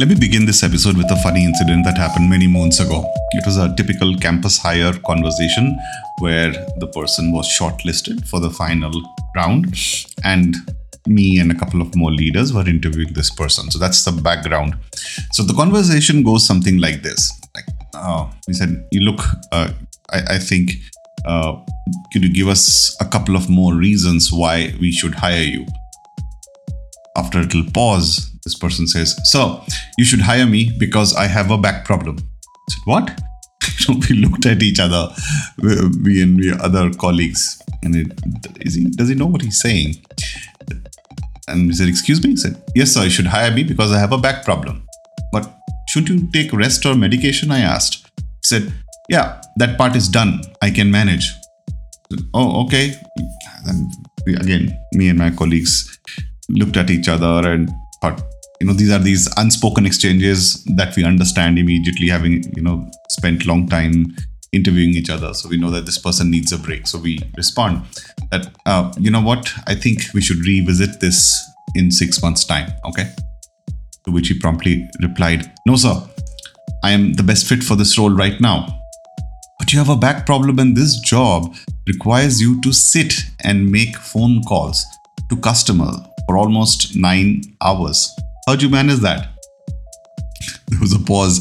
Let me begin this episode with a funny incident that happened many moons ago. It was a typical campus hire conversation where the person was shortlisted for the final round, and me and a couple of more leaders were interviewing this person. So that's the background. So the conversation goes something like this: like, uh, we said, "You look, uh, I, I think." Uh, could you give us a couple of more reasons why we should hire you? After a little pause, this person says, So, you should hire me because I have a back problem. I said, What? we looked at each other, we and we other colleagues, and he, does he know what he's saying? And he said, Excuse me? He said, Yes, sir, you should hire me because I have a back problem. But shouldn't you take rest or medication? I asked. He said, Yeah, that part is done. I can manage. Said, oh, okay. And again, me and my colleagues looked at each other and thought, you know, these are these unspoken exchanges that we understand immediately, having, you know, spent long time interviewing each other. So we know that this person needs a break. So we respond that, uh, you know what, I think we should revisit this in six months' time. Okay. To which he promptly replied, No, sir, I am the best fit for this role right now. But you have a back problem, and this job requires you to sit and make phone calls to customer for almost nine hours. How'd you manage that? There was a pause.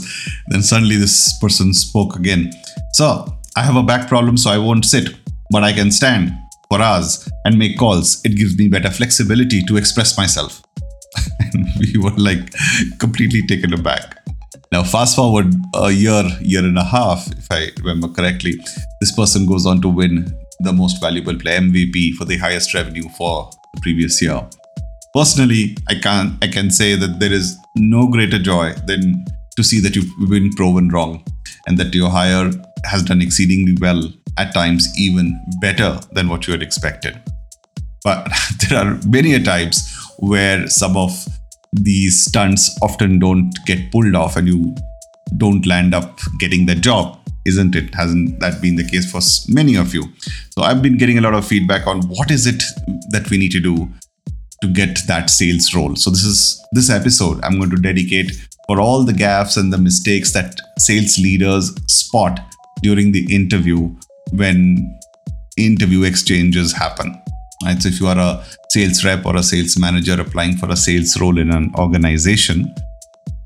Then suddenly this person spoke again. So, I have a back problem, so I won't sit, but I can stand for hours and make calls. It gives me better flexibility to express myself. and we were like completely taken aback. Now, fast forward a year, year and a half, if I remember correctly, this person goes on to win the most valuable player MVP for the highest revenue for the previous year personally i can i can say that there is no greater joy than to see that you've been proven wrong and that your hire has done exceedingly well at times even better than what you had expected. But there are many a times where some of these stunts often don't get pulled off and you don't land up getting the job isn't it? Hasn't that been the case for many of you? So i've been getting a lot of feedback on what is it that we need to do to get that sales role. So this is this episode I'm going to dedicate for all the gaffes and the mistakes that sales leaders spot during the interview when interview exchanges happen. Right. So if you are a sales rep or a sales manager applying for a sales role in an organization,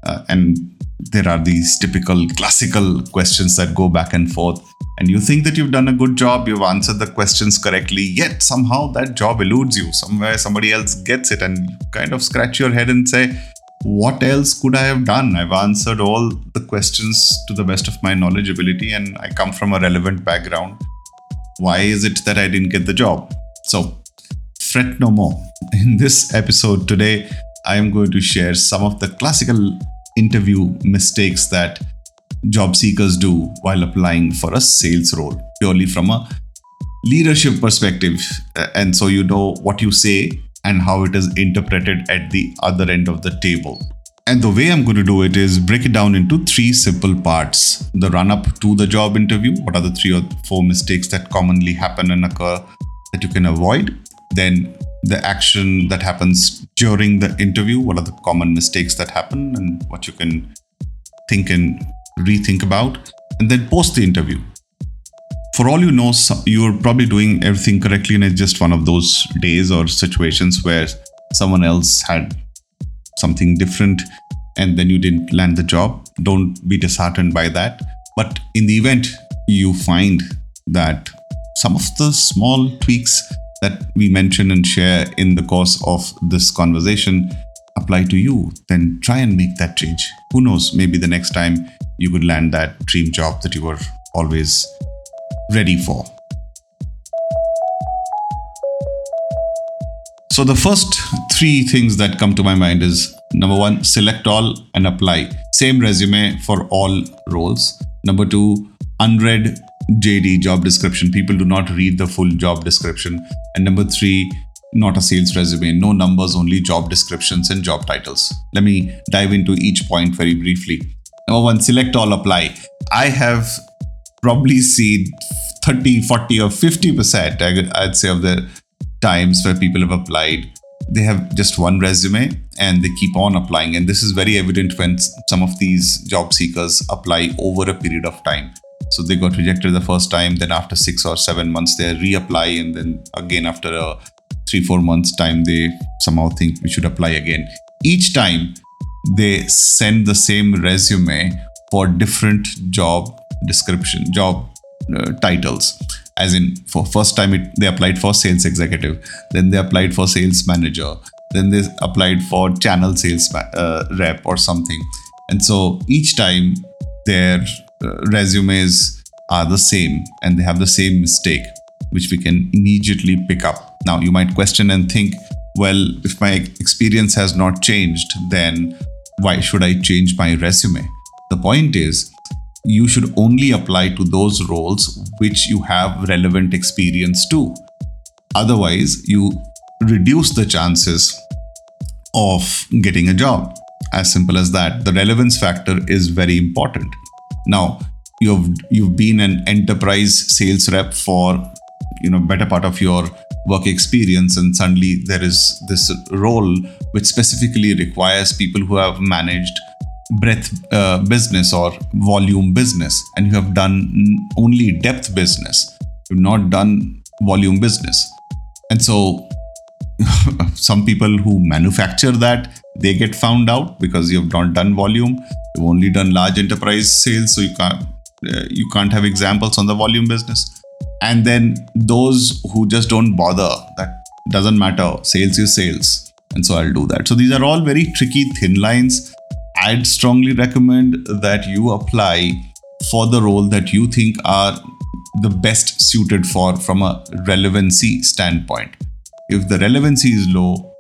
uh, and there are these typical classical questions that go back and forth and you think that you've done a good job, you've answered the questions correctly, yet somehow that job eludes you. Somewhere somebody else gets it, and you kind of scratch your head and say, What else could I have done? I've answered all the questions to the best of my knowledge ability, and I come from a relevant background. Why is it that I didn't get the job? So, fret no more. In this episode today, I am going to share some of the classical interview mistakes that job seekers do while applying for a sales role, purely from a leadership perspective. And so you know what you say and how it is interpreted at the other end of the table. And the way I'm going to do it is break it down into three simple parts the run up to the job interview. What are the three or four mistakes that commonly happen and occur that you can avoid? Then the action that happens during the interview. What are the common mistakes that happen and what you can think and rethink about, and then post the interview. For all you know, you're probably doing everything correctly, and it's just one of those days or situations where someone else had something different and then you didn't land the job. Don't be disheartened by that. But in the event you find that some of the small tweaks that we mention and share in the course of this conversation apply to you, then try and make that change. Who knows, maybe the next time you could land that dream job that you were always ready for. So, the first three things that come to my mind is number one, select all and apply. Same resume for all roles. Number two, unread JD job description. People do not read the full job description. And number three, not a sales resume, no numbers, only job descriptions and job titles. Let me dive into each point very briefly. Number one, select all apply. I have probably seen 30, 40, or 50%, I'd say, of the times where people have applied they have just one resume and they keep on applying. And this is very evident when some of these job seekers apply over a period of time. So they got rejected the first time, then after six or seven months, they reapply, and then again after a three, four months' time, they somehow think we should apply again. Each time they send the same resume for different job description, job uh, titles as in for first time it, they applied for sales executive then they applied for sales manager then they applied for channel sales uh, rep or something and so each time their uh, resumes are the same and they have the same mistake which we can immediately pick up now you might question and think well if my experience has not changed then why should i change my resume the point is you should only apply to those roles which you have relevant experience to. Otherwise, you reduce the chances of getting a job. As simple as that. The relevance factor is very important. Now, you've you've been an enterprise sales rep for you know better part of your work experience and suddenly there is this role which specifically requires people who have managed breadth uh, business or volume business and you have done only depth business. You've not done volume business. And so some people who manufacture that they get found out because you have not done volume. You've only done large enterprise sales so you can't uh, you can't have examples on the volume business. And then those who just don't bother that doesn't matter sales is sales and so i'll do that. So these are all very tricky thin lines. I'd strongly recommend that you apply for the role that you think are the best suited for from a relevancy standpoint. If the relevancy is low,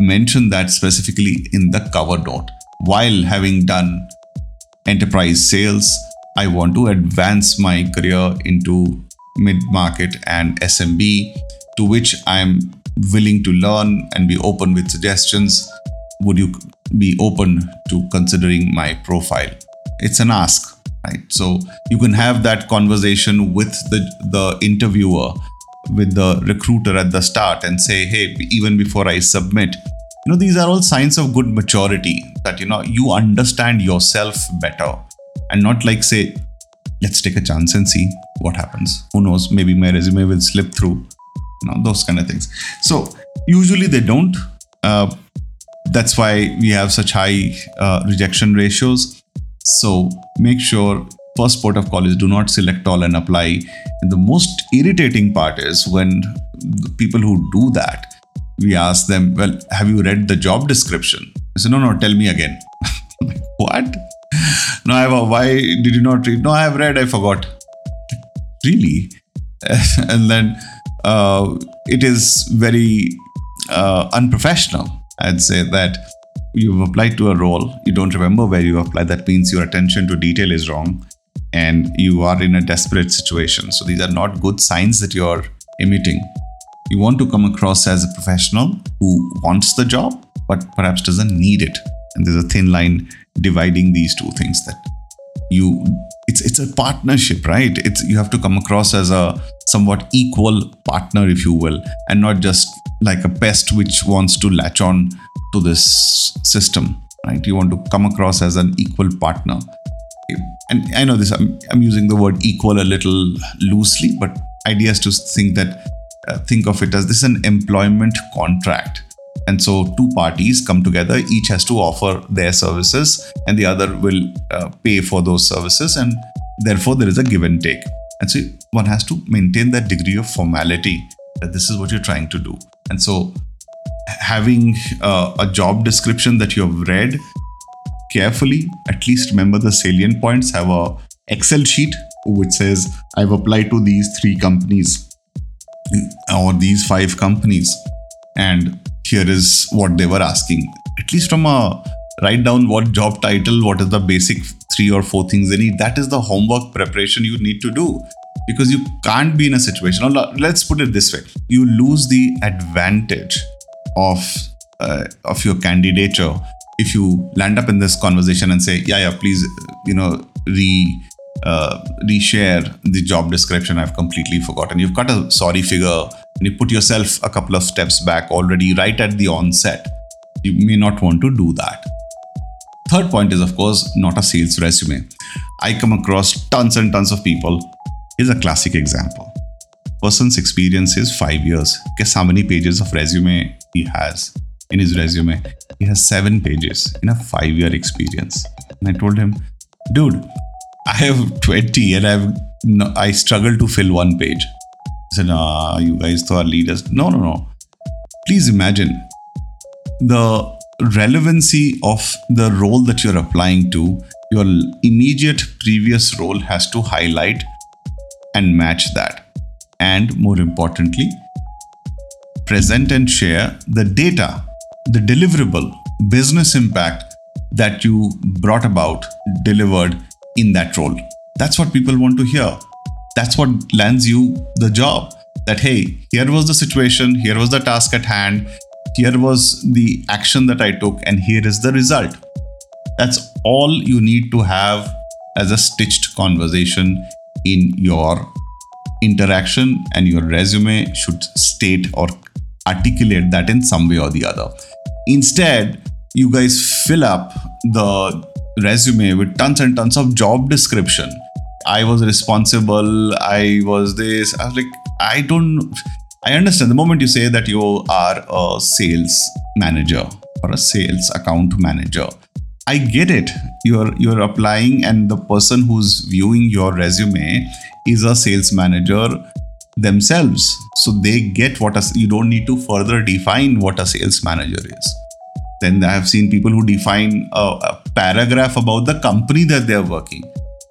mention that specifically in the cover note. While having done enterprise sales, I want to advance my career into mid market and SMB, to which I'm willing to learn and be open with suggestions. Would you be open to considering my profile. It's an ask, right? So you can have that conversation with the, the interviewer, with the recruiter at the start and say, hey, even before I submit, you know, these are all signs of good maturity that, you know, you understand yourself better and not like say, let's take a chance and see what happens. Who knows? Maybe my resume will slip through. You know, those kind of things. So usually they don't. Uh, that's why we have such high uh, rejection ratios. So make sure first port of call is do not select all and apply. And the most irritating part is when people who do that, we ask them, well, have you read the job description? I say, no, no, tell me again. what? No, I have a, why did you not read? No, I have read, I forgot. really? and then uh, it is very uh, unprofessional I'd say that you've applied to a role, you don't remember where you applied. That means your attention to detail is wrong and you are in a desperate situation. So these are not good signs that you're emitting. You want to come across as a professional who wants the job, but perhaps doesn't need it. And there's a thin line dividing these two things that you it's it's a partnership right it's you have to come across as a somewhat equal partner if you will and not just like a pest which wants to latch on to this system right you want to come across as an equal partner and i know this i'm, I'm using the word equal a little loosely but idea is to think that uh, think of it as this is an employment contract. And so two parties come together each has to offer their services and the other will uh, pay for those services and therefore there is a give and take. And so one has to maintain that degree of formality that this is what you're trying to do. And so, having uh, a job description that you have read carefully, at least remember the salient points, have a Excel sheet which says I've applied to these three companies or these five companies, and here is what they were asking. At least from a write down what job title, what is the basic three or four things they need. That is the homework preparation you need to do because you can't be in a situation or let's put it this way you lose the advantage of uh, of your candidature if you land up in this conversation and say yeah yeah please you know re uh, reshare the job description i've completely forgotten you've got a sorry figure When you put yourself a couple of steps back already, right at the onset, you may not want to do that. Third point is, of course, not a sales resume. I come across tons and tons of people. Here's a classic example. Person's experience is five years. Guess how many pages of resume he has in his resume? He has seven pages in a five year experience. And I told him, dude, I have 20 and I've no, I struggle to fill one page. I said, ah, you guys are leaders. No, no, no. Please imagine the relevancy of the role that you're applying to, your immediate previous role has to highlight and match that. And more importantly, present and share the data, the deliverable, business impact that you brought about, delivered in that role. That's what people want to hear. That's what lands you the job. That, hey, here was the situation, here was the task at hand, here was the action that I took, and here is the result. That's all you need to have as a stitched conversation in your interaction, and your resume should state or articulate that in some way or the other. Instead, you guys fill up the resume with tons and tons of job description. I was responsible, I was this. I was like, I don't I understand the moment you say that you are a sales manager or a sales account manager. I get it. You're you're applying and the person who's viewing your resume is a sales manager themselves. So they get what a, you don't need to further define what a sales manager is. Then I have seen people who define a, a paragraph about the company that they're working.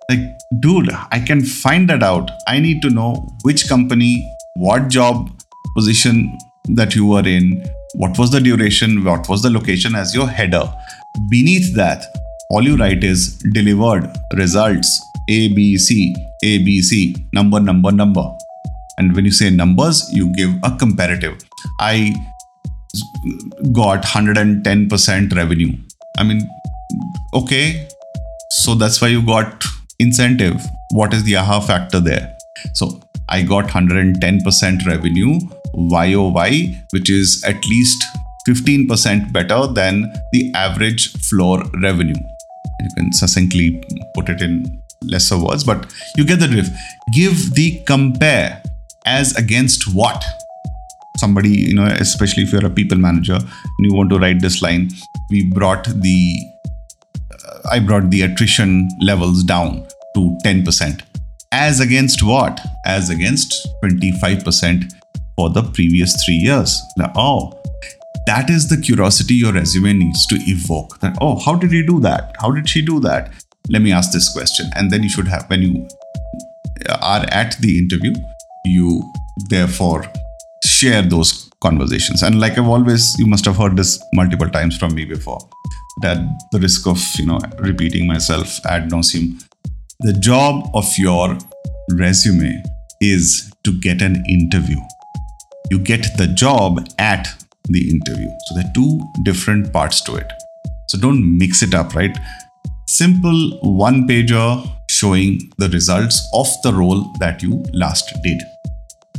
Like, dude, I can find that out. I need to know which company, what job position that you were in, what was the duration, what was the location as your header. Beneath that, all you write is delivered results A, B, C, A, B, C, number, number, number. And when you say numbers, you give a comparative. I got 110% revenue. I mean, okay, so that's why you got incentive. What is the aha factor there? So I got 110% revenue YOY, which is at least 15% better than the average floor revenue. You can succinctly put it in lesser words, but you get the drift. Give the compare as against what? Somebody, you know, especially if you're a people manager and you want to write this line, we brought the uh, I brought the attrition levels down to 10%. As against what? As against 25% for the previous three years. Now, oh, that is the curiosity your resume needs to evoke. That, oh, how did he do that? How did she do that? Let me ask this question. And then you should have, when you are at the interview, you therefore share those conversations. And like I've always, you must have heard this multiple times from me before, that the risk of, you know, repeating myself ad nauseum. The job of your resume is to get an interview you get the job at the interview. So there are two different parts to it. So don't mix it up, right? Simple one pager showing the results of the role that you last did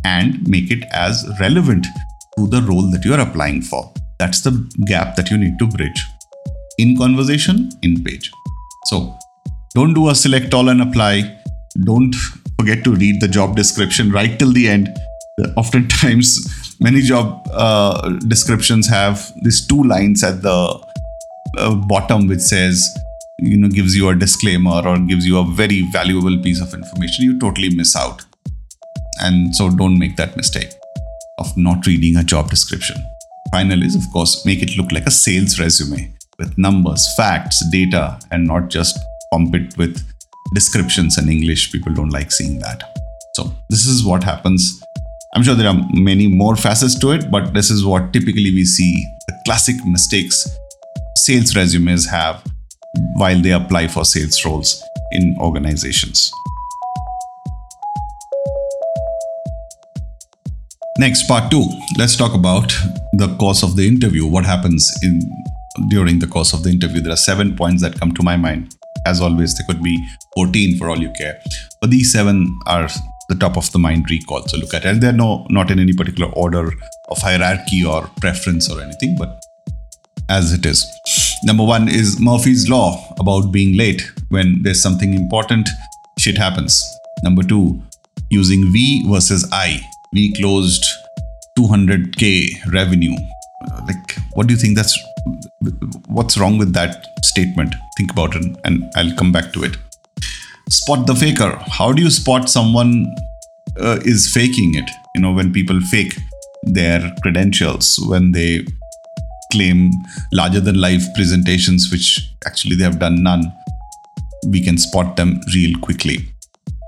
and make it as relevant to the role that you are applying for. That's the gap that you need to bridge. In conversation, in page. So don't do a select all and apply. Don't forget to read the job description right till the end oftentimes many job uh, descriptions have these two lines at the uh, bottom which says you know gives you a disclaimer or gives you a very valuable piece of information you totally miss out. And so don't make that mistake of not reading a job description. Final is of course make it look like a sales resume with numbers facts data and not just pump it with descriptions in english. People don't like seeing that. So this is what happens. I'm sure there are many more facets to it, but this is what typically we see the classic mistakes sales resumes have while they apply for sales roles in organizations. Next, part two. Let's talk about the course of the interview. What happens in during the course of the interview? There are seven points that come to my mind. As always, there could be 14 for all you care. But these seven are the top of the mind recall. So look at it. And they're no not in any particular order of hierarchy or preference or anything, but as it is. Number one is Murphy's Law about being late. When there's something important, shit happens. Number two, using V versus I. We closed 200k revenue. Uh, like, what do you think that's what's wrong with that statement? Think about it and I'll come back to it. Spot the faker. How do you spot someone uh, is faking it? You know, when people fake their credentials, when they claim larger than life presentations, which actually they have done none, we can spot them real quickly.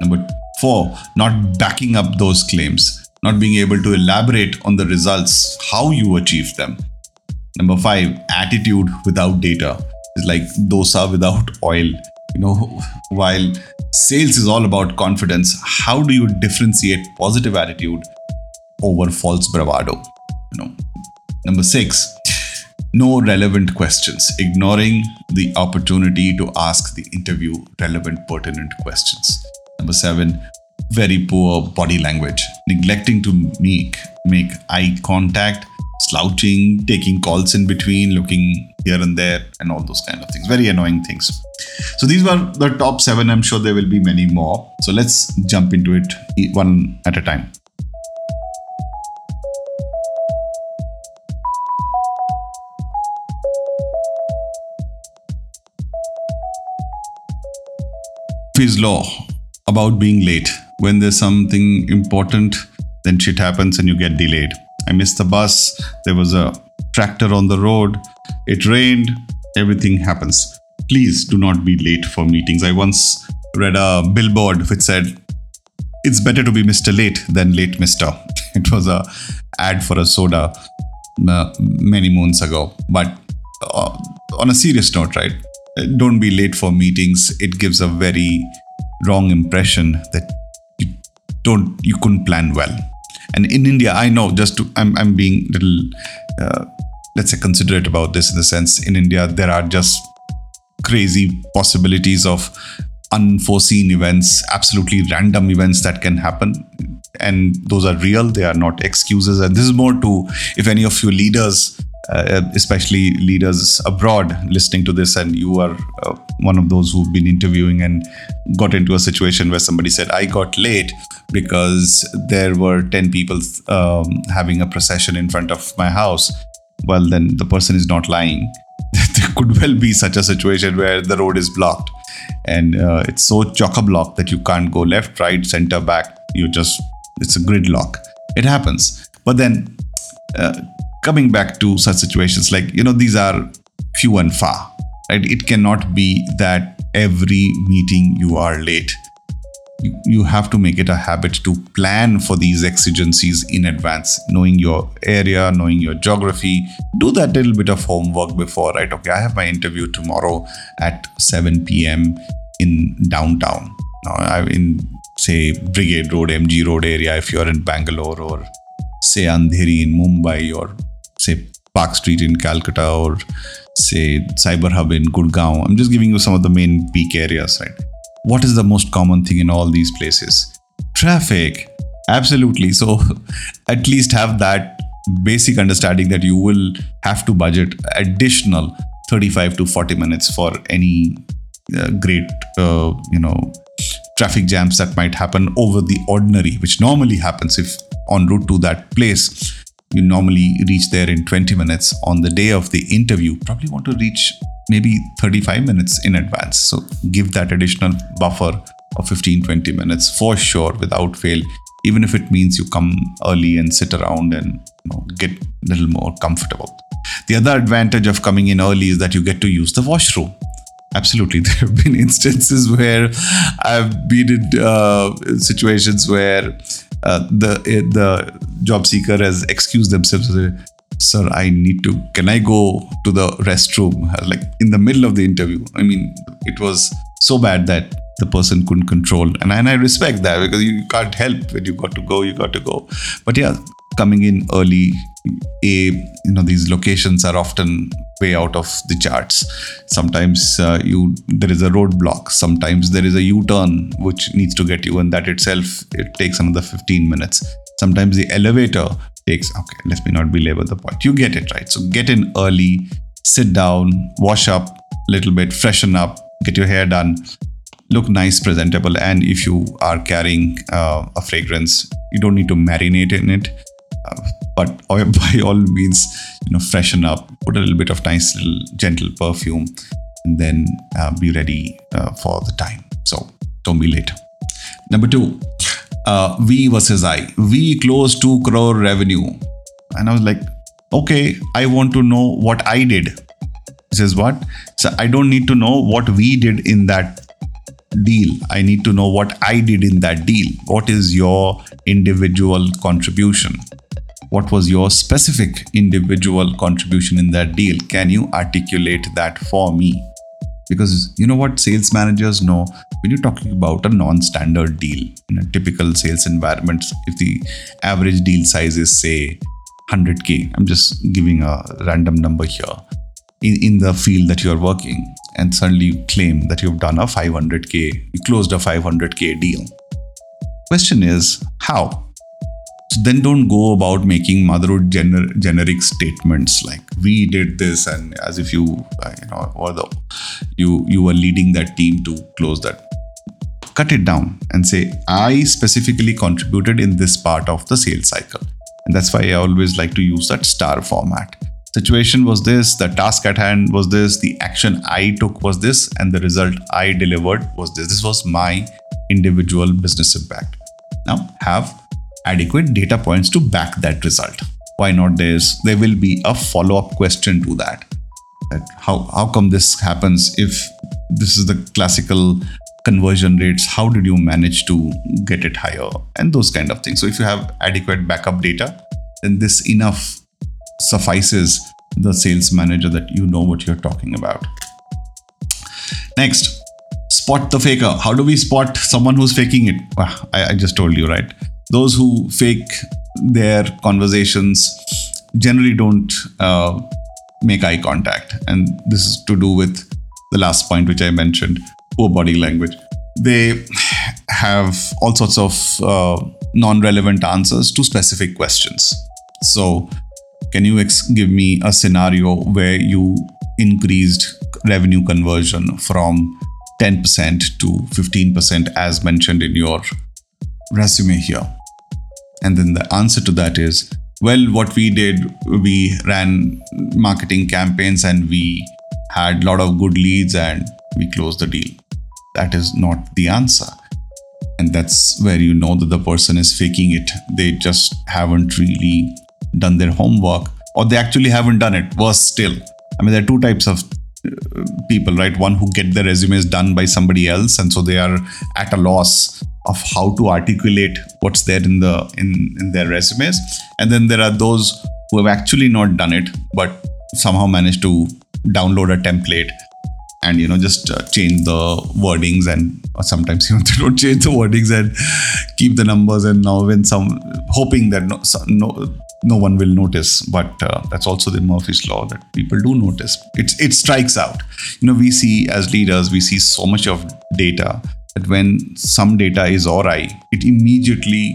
Number four, not backing up those claims, not being able to elaborate on the results, how you achieve them. Number five, attitude without data is like dosa without oil. You know, while sales is all about confidence, how do you differentiate positive attitude over false bravado? You know, number six, no relevant questions, ignoring the opportunity to ask the interview relevant, pertinent questions. Number seven, very poor body language, neglecting to make make eye contact, slouching, taking calls in between, looking here and there, and all those kind of things. Very annoying things. So these were the top seven. I'm sure there will be many more. So let's jump into it one at a time. Murphy's law about being late. When there's something important, then shit happens and you get delayed. I missed the bus, there was a tractor on the road, it rained, everything happens. Please do not be late for meetings. I once read a billboard which said, It's better to be Mr. Late than late Mr. It was a ad for a soda uh, many moons ago. But uh, on a serious note, right? Don't be late for meetings. It gives a very wrong impression that you don't you couldn't plan well. And in india i know just to i'm, I'm being little uh, let's say considerate about this in the sense in india there are just crazy possibilities of unforeseen events absolutely random events that can happen. And those are real they are not excuses. And this is more to if any of you leaders uh, especially leaders abroad listening to this and you are uh, one of those who've been interviewing and got into a situation where somebody said i got late because there were 10 people um, having a procession in front of my house. Well then the person is not lying. There could well be such a situation where the road is blocked. And uh, it's so chock-a-block that you can't go left right center back. You just it's a gridlock. It happens. But then uh, coming back to such situations like you know these are few and far right? It cannot be that every meeting you are late. You, have to make it a habit to plan for these exigencies in advance knowing your area knowing your geography. Do that little bit of homework before right? Okay i have my interview tomorrow at 7 p.m in downtown. Now i'm in say brigade road mg road area if you're in bangalore or say andheri in mumbai or say Park Street in Calcutta or say Cyber Hub in Gurgaon. I'm just giving you some of the main peak areas, right? What is the most common thing in all these places? Traffic. Absolutely. So at least have that basic understanding that you will have to budget additional 35 to 40 minutes for any uh, great, uh, you know, traffic jams that might happen over the ordinary, which normally happens if en route to that place you normally reach there in 20 minutes on the day of the interview probably want to reach maybe 35 minutes in advance. So give that additional buffer of 15 20 minutes for sure without fail. Even if it means you come early and sit around and you know, get a little more comfortable. The other advantage of coming in early is that you get to use the washroom. Absolutely. There have been instances where i've been in uh, situations where uh, the uh, the job seeker has excused themselves. Sir i need to can i go to the restroom? Like in the middle of the interview. I mean it was so bad that the person couldn't control. And, and i respect that because you can't help when you got to go you got to go. But yeah coming in early a you know these locations are often way out of the charts. Sometimes uh, you there is a roadblock. Sometimes there is a U-turn which needs to get you, and that itself it takes another 15 minutes. Sometimes the elevator takes. Okay, let me not belabor the point. You get it right. So get in early, sit down, wash up a little bit, freshen up, get your hair done, look nice, presentable, and if you are carrying uh, a fragrance, you don't need to marinate in it. Uh, but by all means, you know, freshen up, put a little bit of nice little gentle perfume, and then uh, be ready uh, for the time. So don't be late. Number two, uh, V versus I. V close 2 crore revenue. And I was like, okay, I want to know what I did. He says, what? So I don't need to know what we did in that deal. I need to know what I did in that deal. What is your individual contribution? What was your specific individual contribution in that deal? Can you articulate that for me? Because you know what sales managers know when you're talking about a non standard deal in a typical sales environment, if the average deal size is, say, 100K, I'm just giving a random number here in, in the field that you're working and suddenly you claim that you've done a 500k you closed a 500k deal question is how so then don't go about making motherhood gener- generic statements like we did this and as if you uh, you know or the you you were leading that team to close that cut it down and say i specifically contributed in this part of the sales cycle and that's why i always like to use that star format situation was this, the task at hand was this, the action I took was this, and the result I delivered was this. This was my individual business impact. Now, have adequate data points to back that result. Why not this? There will be a follow up question to that. that how, how come this happens if this is the classical conversion rates how did you manage to get it higher and those kind of things so if you have adequate backup data then this enough suffices the sales manager that you know what you're talking about. Next, spot the faker. How do we spot someone who's faking it? I, I just told you, right? Those who fake their conversations generally don't uh, make eye contact. And this is to do with the last point, which I mentioned poor body language. They have all sorts of uh, non relevant answers to specific questions. So can you ex- give me a scenario where you increased revenue conversion from 10% to 15% as mentioned in your resume here? And then the answer to that is well, what we did, we ran marketing campaigns and we had a lot of good leads and we closed the deal. That is not the answer. And that's where you know that the person is faking it. They just haven't really done their homework or they actually haven't done it worse still i mean there are two types of people right? One who get their resumes done by somebody else and so they are at a loss of how to articulate what's there in the in in their resumes. And then there are those who have actually not done it but somehow managed to download a template and you know just uh, change the wordings and sometimes even they don't change the wordings and keep the numbers. And now when some hoping that no, no no one will notice but uh, that's also the murphy's law that people do notice. It, it strikes out. You know we see as leaders we see so much of data that when some data is awry it immediately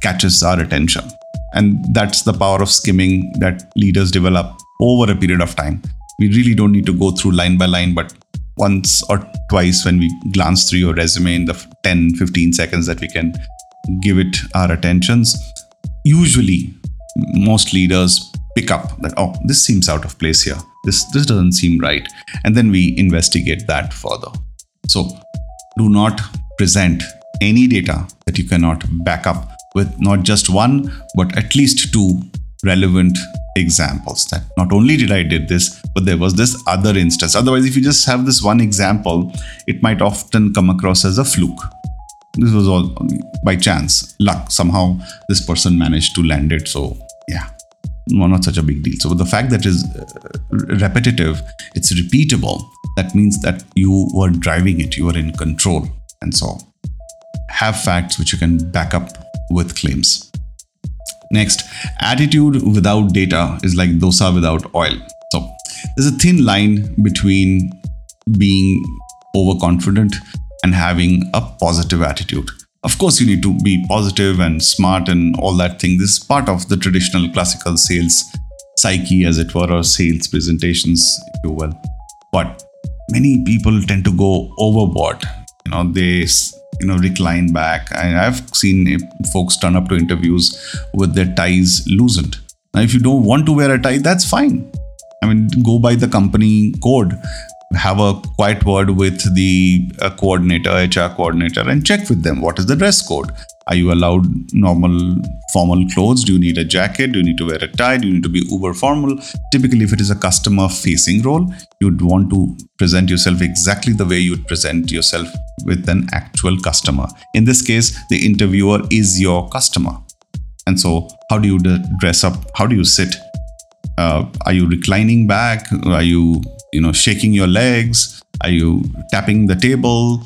catches our attention. And that's the power of skimming that leaders develop over a period of time. We really don't need to go through line by line but once or twice when we glance through your resume in the 10 15 seconds that we can give it our attentions usually most leaders pick up that oh this seems out of place here. This this doesn't seem right. And then we investigate that further. So do not present any data that you cannot back up with not just one but at least two relevant examples that not only did i did this but there was this other instance. Otherwise if you just have this one example it might often come across as a fluke this was all by chance luck. Somehow this person managed to land it. So yeah not such a big deal. So the fact that is uh, repetitive it's repeatable. That means that you were driving it you were in control and so have facts which you can back up with claims. Next attitude without data is like dosa without oil. So there's a thin line between being overconfident and having a positive attitude. Of course, you need to be positive and smart and all that thing. This is part of the traditional classical sales psyche, as it were, or sales presentations, if you will. But many people tend to go overboard. You know, they you know recline back. I, I've seen folks turn up to interviews with their ties loosened. Now, if you don't want to wear a tie, that's fine. I mean, go by the company code have a quiet word with the uh, coordinator, HR coordinator, and check with them what is the dress code. Are you allowed normal formal clothes? Do you need a jacket? Do you need to wear a tie? Do you need to be uber formal? Typically, if it is a customer facing role, you'd want to present yourself exactly the way you'd present yourself with an actual customer. In this case, the interviewer is your customer. And so, how do you dress up? How do you sit? Uh, are you reclining back? Are you you know shaking your legs? Are you tapping the table?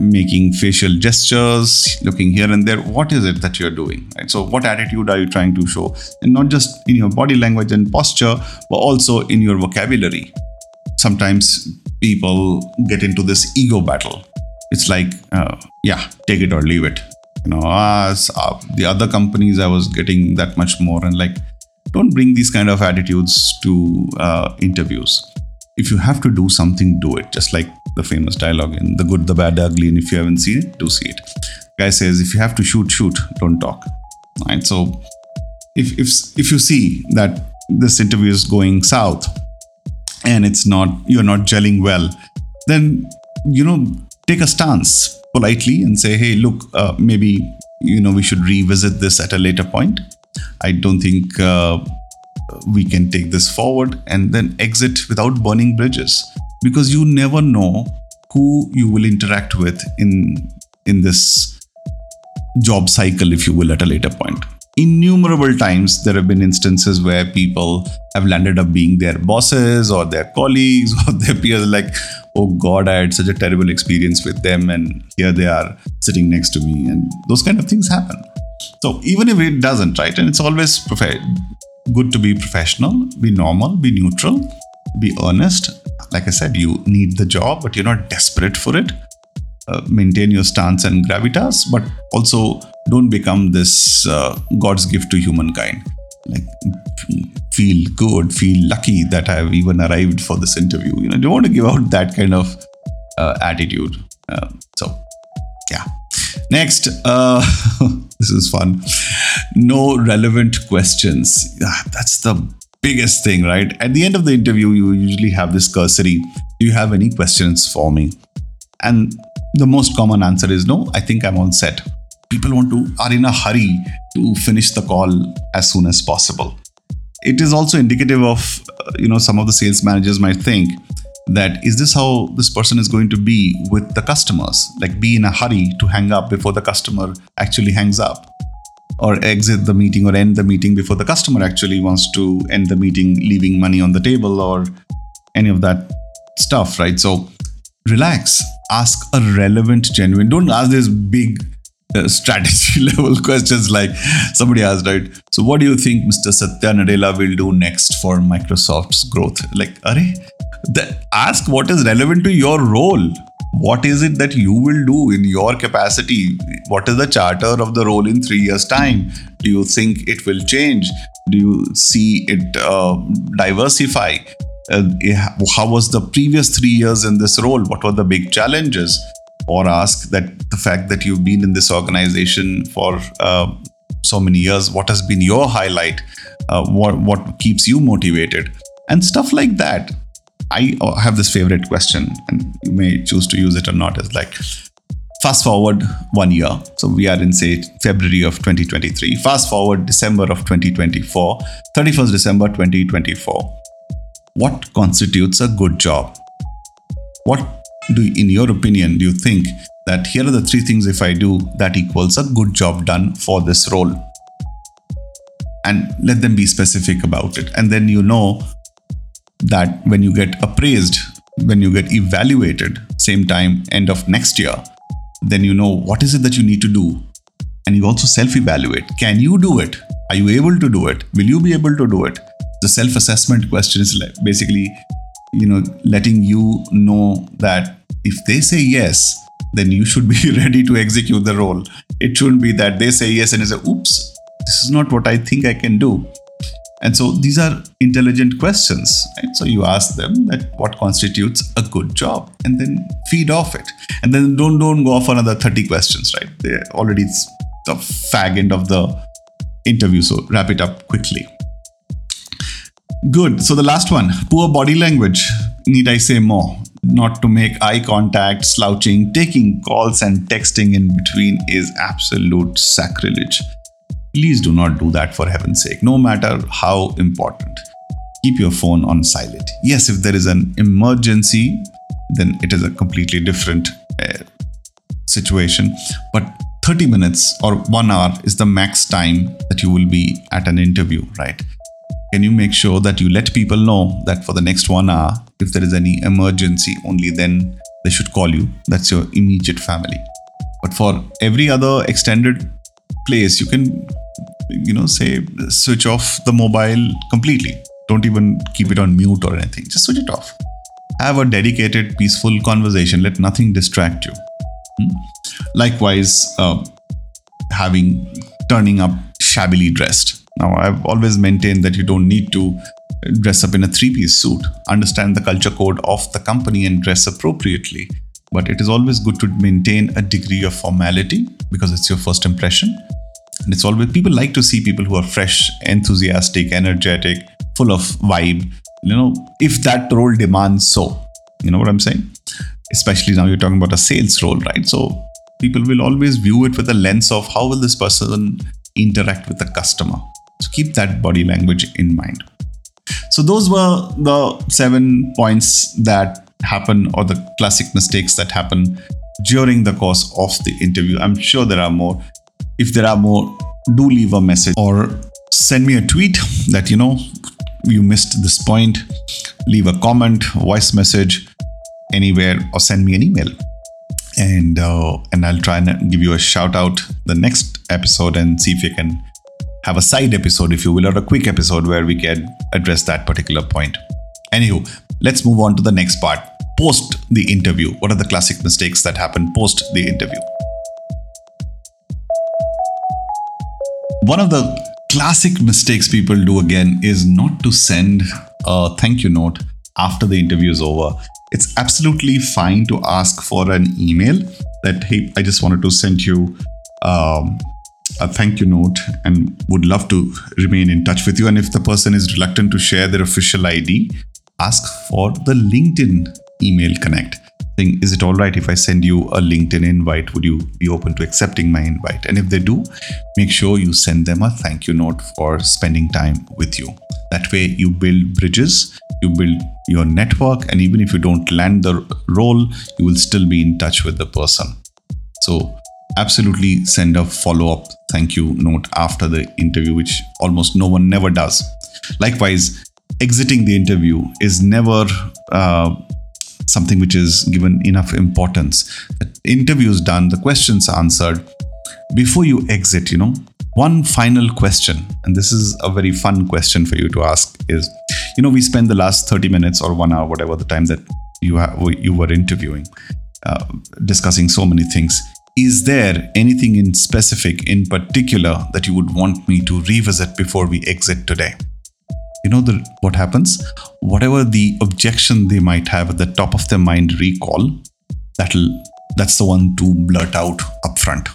Making facial gestures? Looking here and there? What is it that you're doing? Right? So what attitude are you trying to show? And not just in your body language and posture but also in your vocabulary. Sometimes people get into this ego battle. It's like uh, yeah take it or leave it. You know as uh, the other companies i was getting that much more and like don't bring these kind of attitudes to uh, interviews if you have to do something, do it. Just like the famous dialogue in The Good, the Bad, the Ugly. And if you haven't seen it, do see it. Guy says, if you have to shoot, shoot, don't talk. Right. So if if if you see that this interview is going south and it's not you're not gelling well, then you know take a stance politely and say, hey, look, uh, maybe you know we should revisit this at a later point. I don't think. Uh, we can take this forward and then exit without burning bridges. Because you never know who you will interact with in in this job cycle if you will at a later point. Innumerable times there have been instances where people have landed up being their bosses or their colleagues or their peers like oh god i had such a terrible experience with them and here they are sitting next to me and those kind of things happen. So even if it doesn't right and it's always good to be professional, be normal, be neutral, be earnest. Like I said, you need the job, but you're not desperate for it. Uh, maintain your stance and gravitas, but also don't become this uh, God's gift to humankind. Like, feel good, feel lucky that I've even arrived for this interview. You know, don't want to give out that kind of uh, attitude. Uh, so, yeah. Next, uh, this is fun. No relevant questions. That's the biggest thing, right? At the end of the interview, you usually have this cursory. Do you have any questions for me? And the most common answer is no, I think I'm all set. People want to are in a hurry to finish the call as soon as possible. It is also indicative of, uh, you know, some of the sales managers might think that is this how this person is going to be with the customers? Like be in a hurry to hang up before the customer actually hangs up or exit the meeting or end the meeting before the customer actually wants to end the meeting leaving money on the table or any of that stuff right? So relax. Ask a relevant genuine don't ask this big uh, strategy level questions like somebody asked right? So what do you think mr satya nadella will do next for microsoft's growth? Like are the, ask what is relevant to your role. What is it that you will do in your capacity? What is the charter of the role in three years' time? Do you think it will change? Do you see it uh, diversify? Uh, how was the previous three years in this role? What were the big challenges? Or ask that the fact that you've been in this organization for uh, so many years, what has been your highlight? Uh, what what keeps you motivated? And stuff like that I uh, have this favorite question, and you may choose to use it or not. Is like fast forward one year. So we are in say February of 2023. Fast forward December of 2024, 31st December 2024. What constitutes a good job? What do, in your opinion, do you think that here are the three things if I do that equals a good job done for this role? And let them be specific about it. And then you know that when you get appraised, when you get evaluated, same time, end of next year, then you know what is it that you need to do. And you also self evaluate. Can you do it? Are you able to do it? Will you be able to do it? the self-assessment question is basically you know letting you know that if they say yes then you should be ready to execute the role it shouldn't be that they say yes and you a oops this is not what i think i can do and so these are intelligent questions, right? So you ask them that what constitutes a good job and then feed off it. And then don't don't go off another 30 questions, right? They're already the fag end of the interview. So wrap it up quickly. Good. So the last one, poor body language. Need I say more? Not to make eye contact, slouching, taking calls and texting in between is absolute sacrilege. Please do not do that for heaven's sake, no matter how important. Keep your phone on silent. Yes, if there is an emergency, then it is a completely different uh, situation. But 30 minutes or one hour is the max time that you will be at an interview, right? Can you make sure that you let people know that for the next one hour, if there is any emergency, only then they should call you? That's your immediate family. But for every other extended place, you can you know say switch off the mobile completely. Don't even keep it on mute or anything. Just switch it off. Have a dedicated peaceful conversation. Let nothing distract you. Hmm? likewise uh, having turning up shabbily dressed. Now i've always maintained that you don't need to dress up in a three piece suit. Understand the culture code of the company and dress appropriately. But it is always good to maintain a degree of formality because it's your first impression and it's always people like to see people who are fresh, enthusiastic, energetic, full of vibe. You know, if that role demands so, you know what I'm saying? Especially now you're talking about a sales role, right? So people will always view it with a lens of how will this person interact with the customer. So keep that body language in mind. So those were the seven points that happen or the classic mistakes that happen during the course of the interview. I'm sure there are more. If there are more, do leave a message or send me a tweet that you know you missed this point. Leave a comment, voice message, anywhere, or send me an email. And uh, and I'll try and give you a shout out the next episode and see if you can have a side episode, if you will, or a quick episode where we can address that particular point. Anywho, let's move on to the next part. Post the interview. What are the classic mistakes that happen post the interview? One of the classic mistakes people do again is not to send a thank you note after the interview is over. It's absolutely fine to ask for an email that, hey, I just wanted to send you um, a thank you note and would love to remain in touch with you. And if the person is reluctant to share their official ID, ask for the LinkedIn email connect Is it all right if I send you a LinkedIn invite? Would you be open to accepting my invite? And if they do, make sure you send them a thank you note for spending time with you. That way, you build bridges, you build your network, and even if you don't land the role, you will still be in touch with the person. So, absolutely send a follow up thank you note after the interview, which almost no one never does. Likewise, exiting the interview is never uh, something which is given enough importance. The done, the questions answered. Before you exit, you know, one final question, and this is a very fun question for you to ask is, you know, we spend the last 30 minutes or one hour, whatever the time that you have, you were interviewing, uh, discussing so many things. Is there anything in specific, in particular, that you would want me to revisit before we exit today? You know the what happens? Whatever the objection they might have at the top of their mind recall that'll that's the one to blurt out up front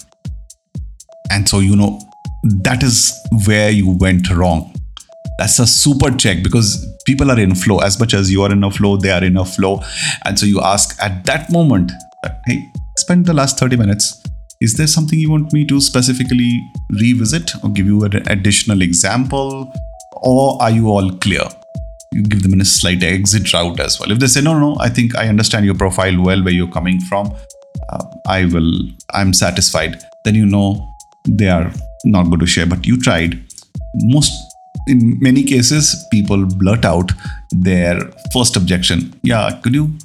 and so you know that is where you went wrong. That's a super check because people are in flow. As much as you are in a flow they are in a flow. And so you ask at that moment hey spend the last 30 minutes. Is there something you want me to specifically revisit or give you an additional example or are you all clear? You give them a slight exit route as well. If they say, no, no, I think I understand your profile well, where you're coming from, uh, I will, I'm satisfied, then you know they are not going to share, but you tried. Most, in many cases, people blurt out their first objection. Yeah, could you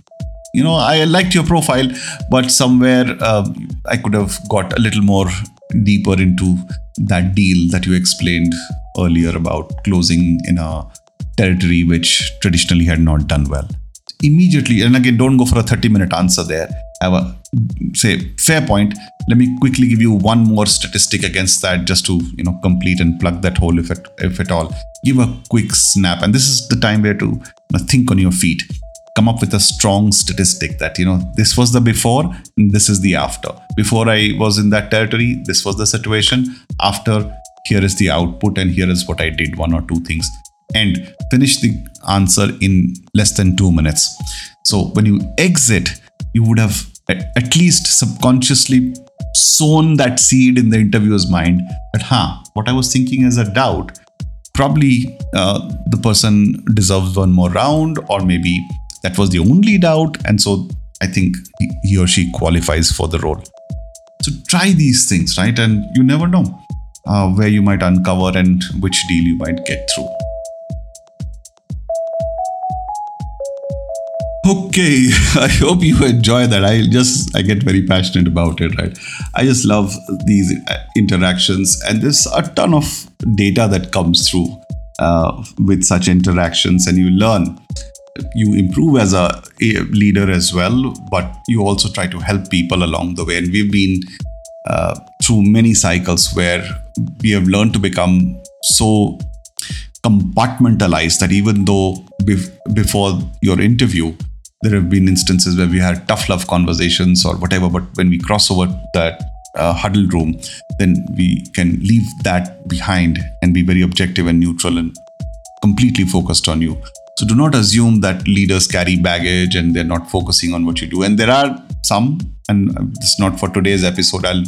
you know i liked your profile but somewhere uh, i could have got a little more deeper into that deal that you explained earlier about closing in a territory which traditionally had not done well. Immediately, and again, don't go for a 30 minute answer there. Have a say fair point. Let me quickly give you one more statistic against that, just to you know complete and plug that hole if it if at all. Give a quick snap, and this is the time where to think on your feet. Come up with a strong statistic that you know this was the before, and this is the after. Before I was in that territory, this was the situation. After, here is the output, and here is what I did. One or two things and finish the answer in less than two minutes. So when you exit, you would have at least subconsciously sown that seed in the interviewer's mind that, huh, what I was thinking as a doubt, probably uh, the person deserves one more round, or maybe that was the only doubt. And so I think he or she qualifies for the role. So try these things, right? And you never know uh, where you might uncover and which deal you might get through. Okay, I hope you enjoy that. I just I get very passionate about it, right? I just love these uh, interactions, and there's a ton of data that comes through uh, with such interactions, and you learn. You improve as a, leader as well, but you also try to help people along the way. And we've been uh, through many cycles where we have learned to become so compartmentalized that even though bef- before your interview there have been instances where we had tough love conversations or whatever, but when we cross over that uh, huddle room, then we can leave that behind and be very objective and neutral and completely focused on you. So do not assume that leaders carry baggage and they're not focusing on what you do. And there are some, and it's not for today's episode. I'll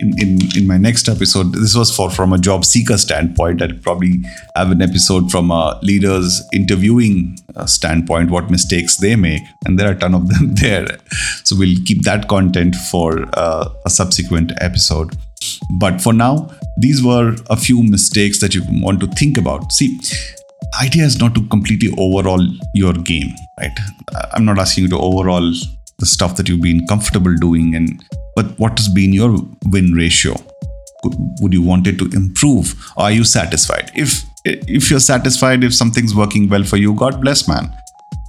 in, in, in my next episode, this was for from a job seeker standpoint. I'd probably have an episode from a leaders interviewing uh, standpoint, what mistakes they make, and there are a ton of them there. So we'll keep that content for uh, a subsequent episode. But for now, these were a few mistakes that you want to think about. See, idea is not to completely overhaul your game, right? I'm not asking you to overhaul the stuff that you've been comfortable doing and but what has been your win ratio? Would you want it to improve? Are you satisfied? If if you're satisfied if something's working well for you god bless man.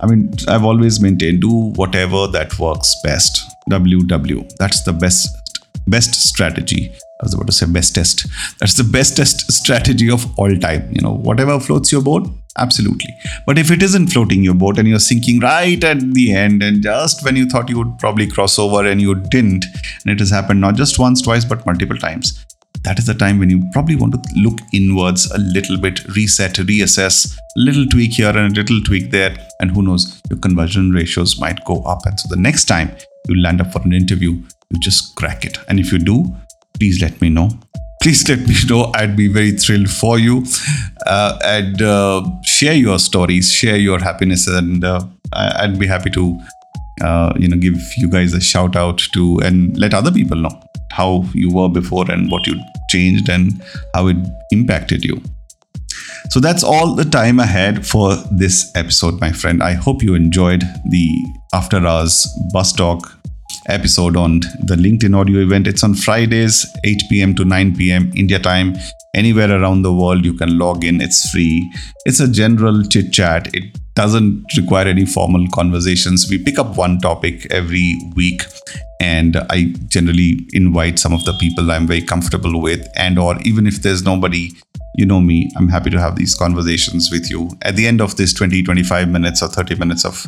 I mean i've always maintained do whatever that works best. Ww that's the best best strategy I was about to say best test. That's the bestest strategy of all time. You know, whatever floats your boat, absolutely. But if it isn't floating your boat and you're sinking right at the end, and just when you thought you would probably cross over and you didn't, and it has happened not just once, twice, but multiple times, that is the time when you probably want to look inwards a little bit, reset, reassess, a little tweak here and a little tweak there, and who knows, your conversion ratios might go up. And so the next time you land up for an interview, you just crack it. And if you do, please let me know. Please let me know. I'd be very thrilled for you. Uh, and uh, share your stories, share your happiness, and uh, I'd be happy to, uh, you know, give you guys a shout out to and let other people know how you were before and what you changed and how it impacted you. So that's all the time I had for this episode, my friend. I hope you enjoyed the After Hours Bus Talk episode on the LinkedIn audio event. It's on Fridays, 8 p.m. to 9 p.m. India time. Anywhere around the world, you can log in. It's free. It's a general chit chat. It doesn't require any formal conversations. We pick up one topic every week and I generally invite some of the people I'm very comfortable with and or even if there's nobody you know me I'm happy to have these conversations with you at the end of this 20 25 minutes or 30 minutes of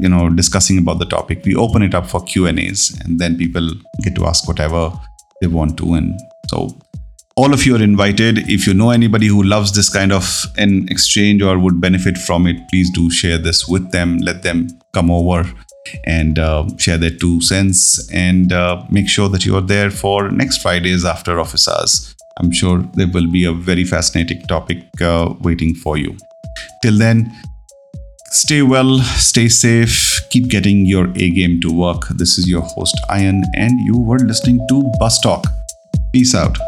you know discussing about the topic we open it up for q and a's and then people get to ask whatever they want to. And so all of you are invited. If you know anybody who loves this kind of an exchange or would benefit from it please do share this with them. Let them come over and uh, share their two cents and uh, make sure that you are there for next fridays after office hours. I'm sure there will be a very fascinating topic uh, waiting for you. Till then Stay well, stay safe, keep getting your A game to work. This is your host, Ian, and you were listening to Bus Talk. Peace out.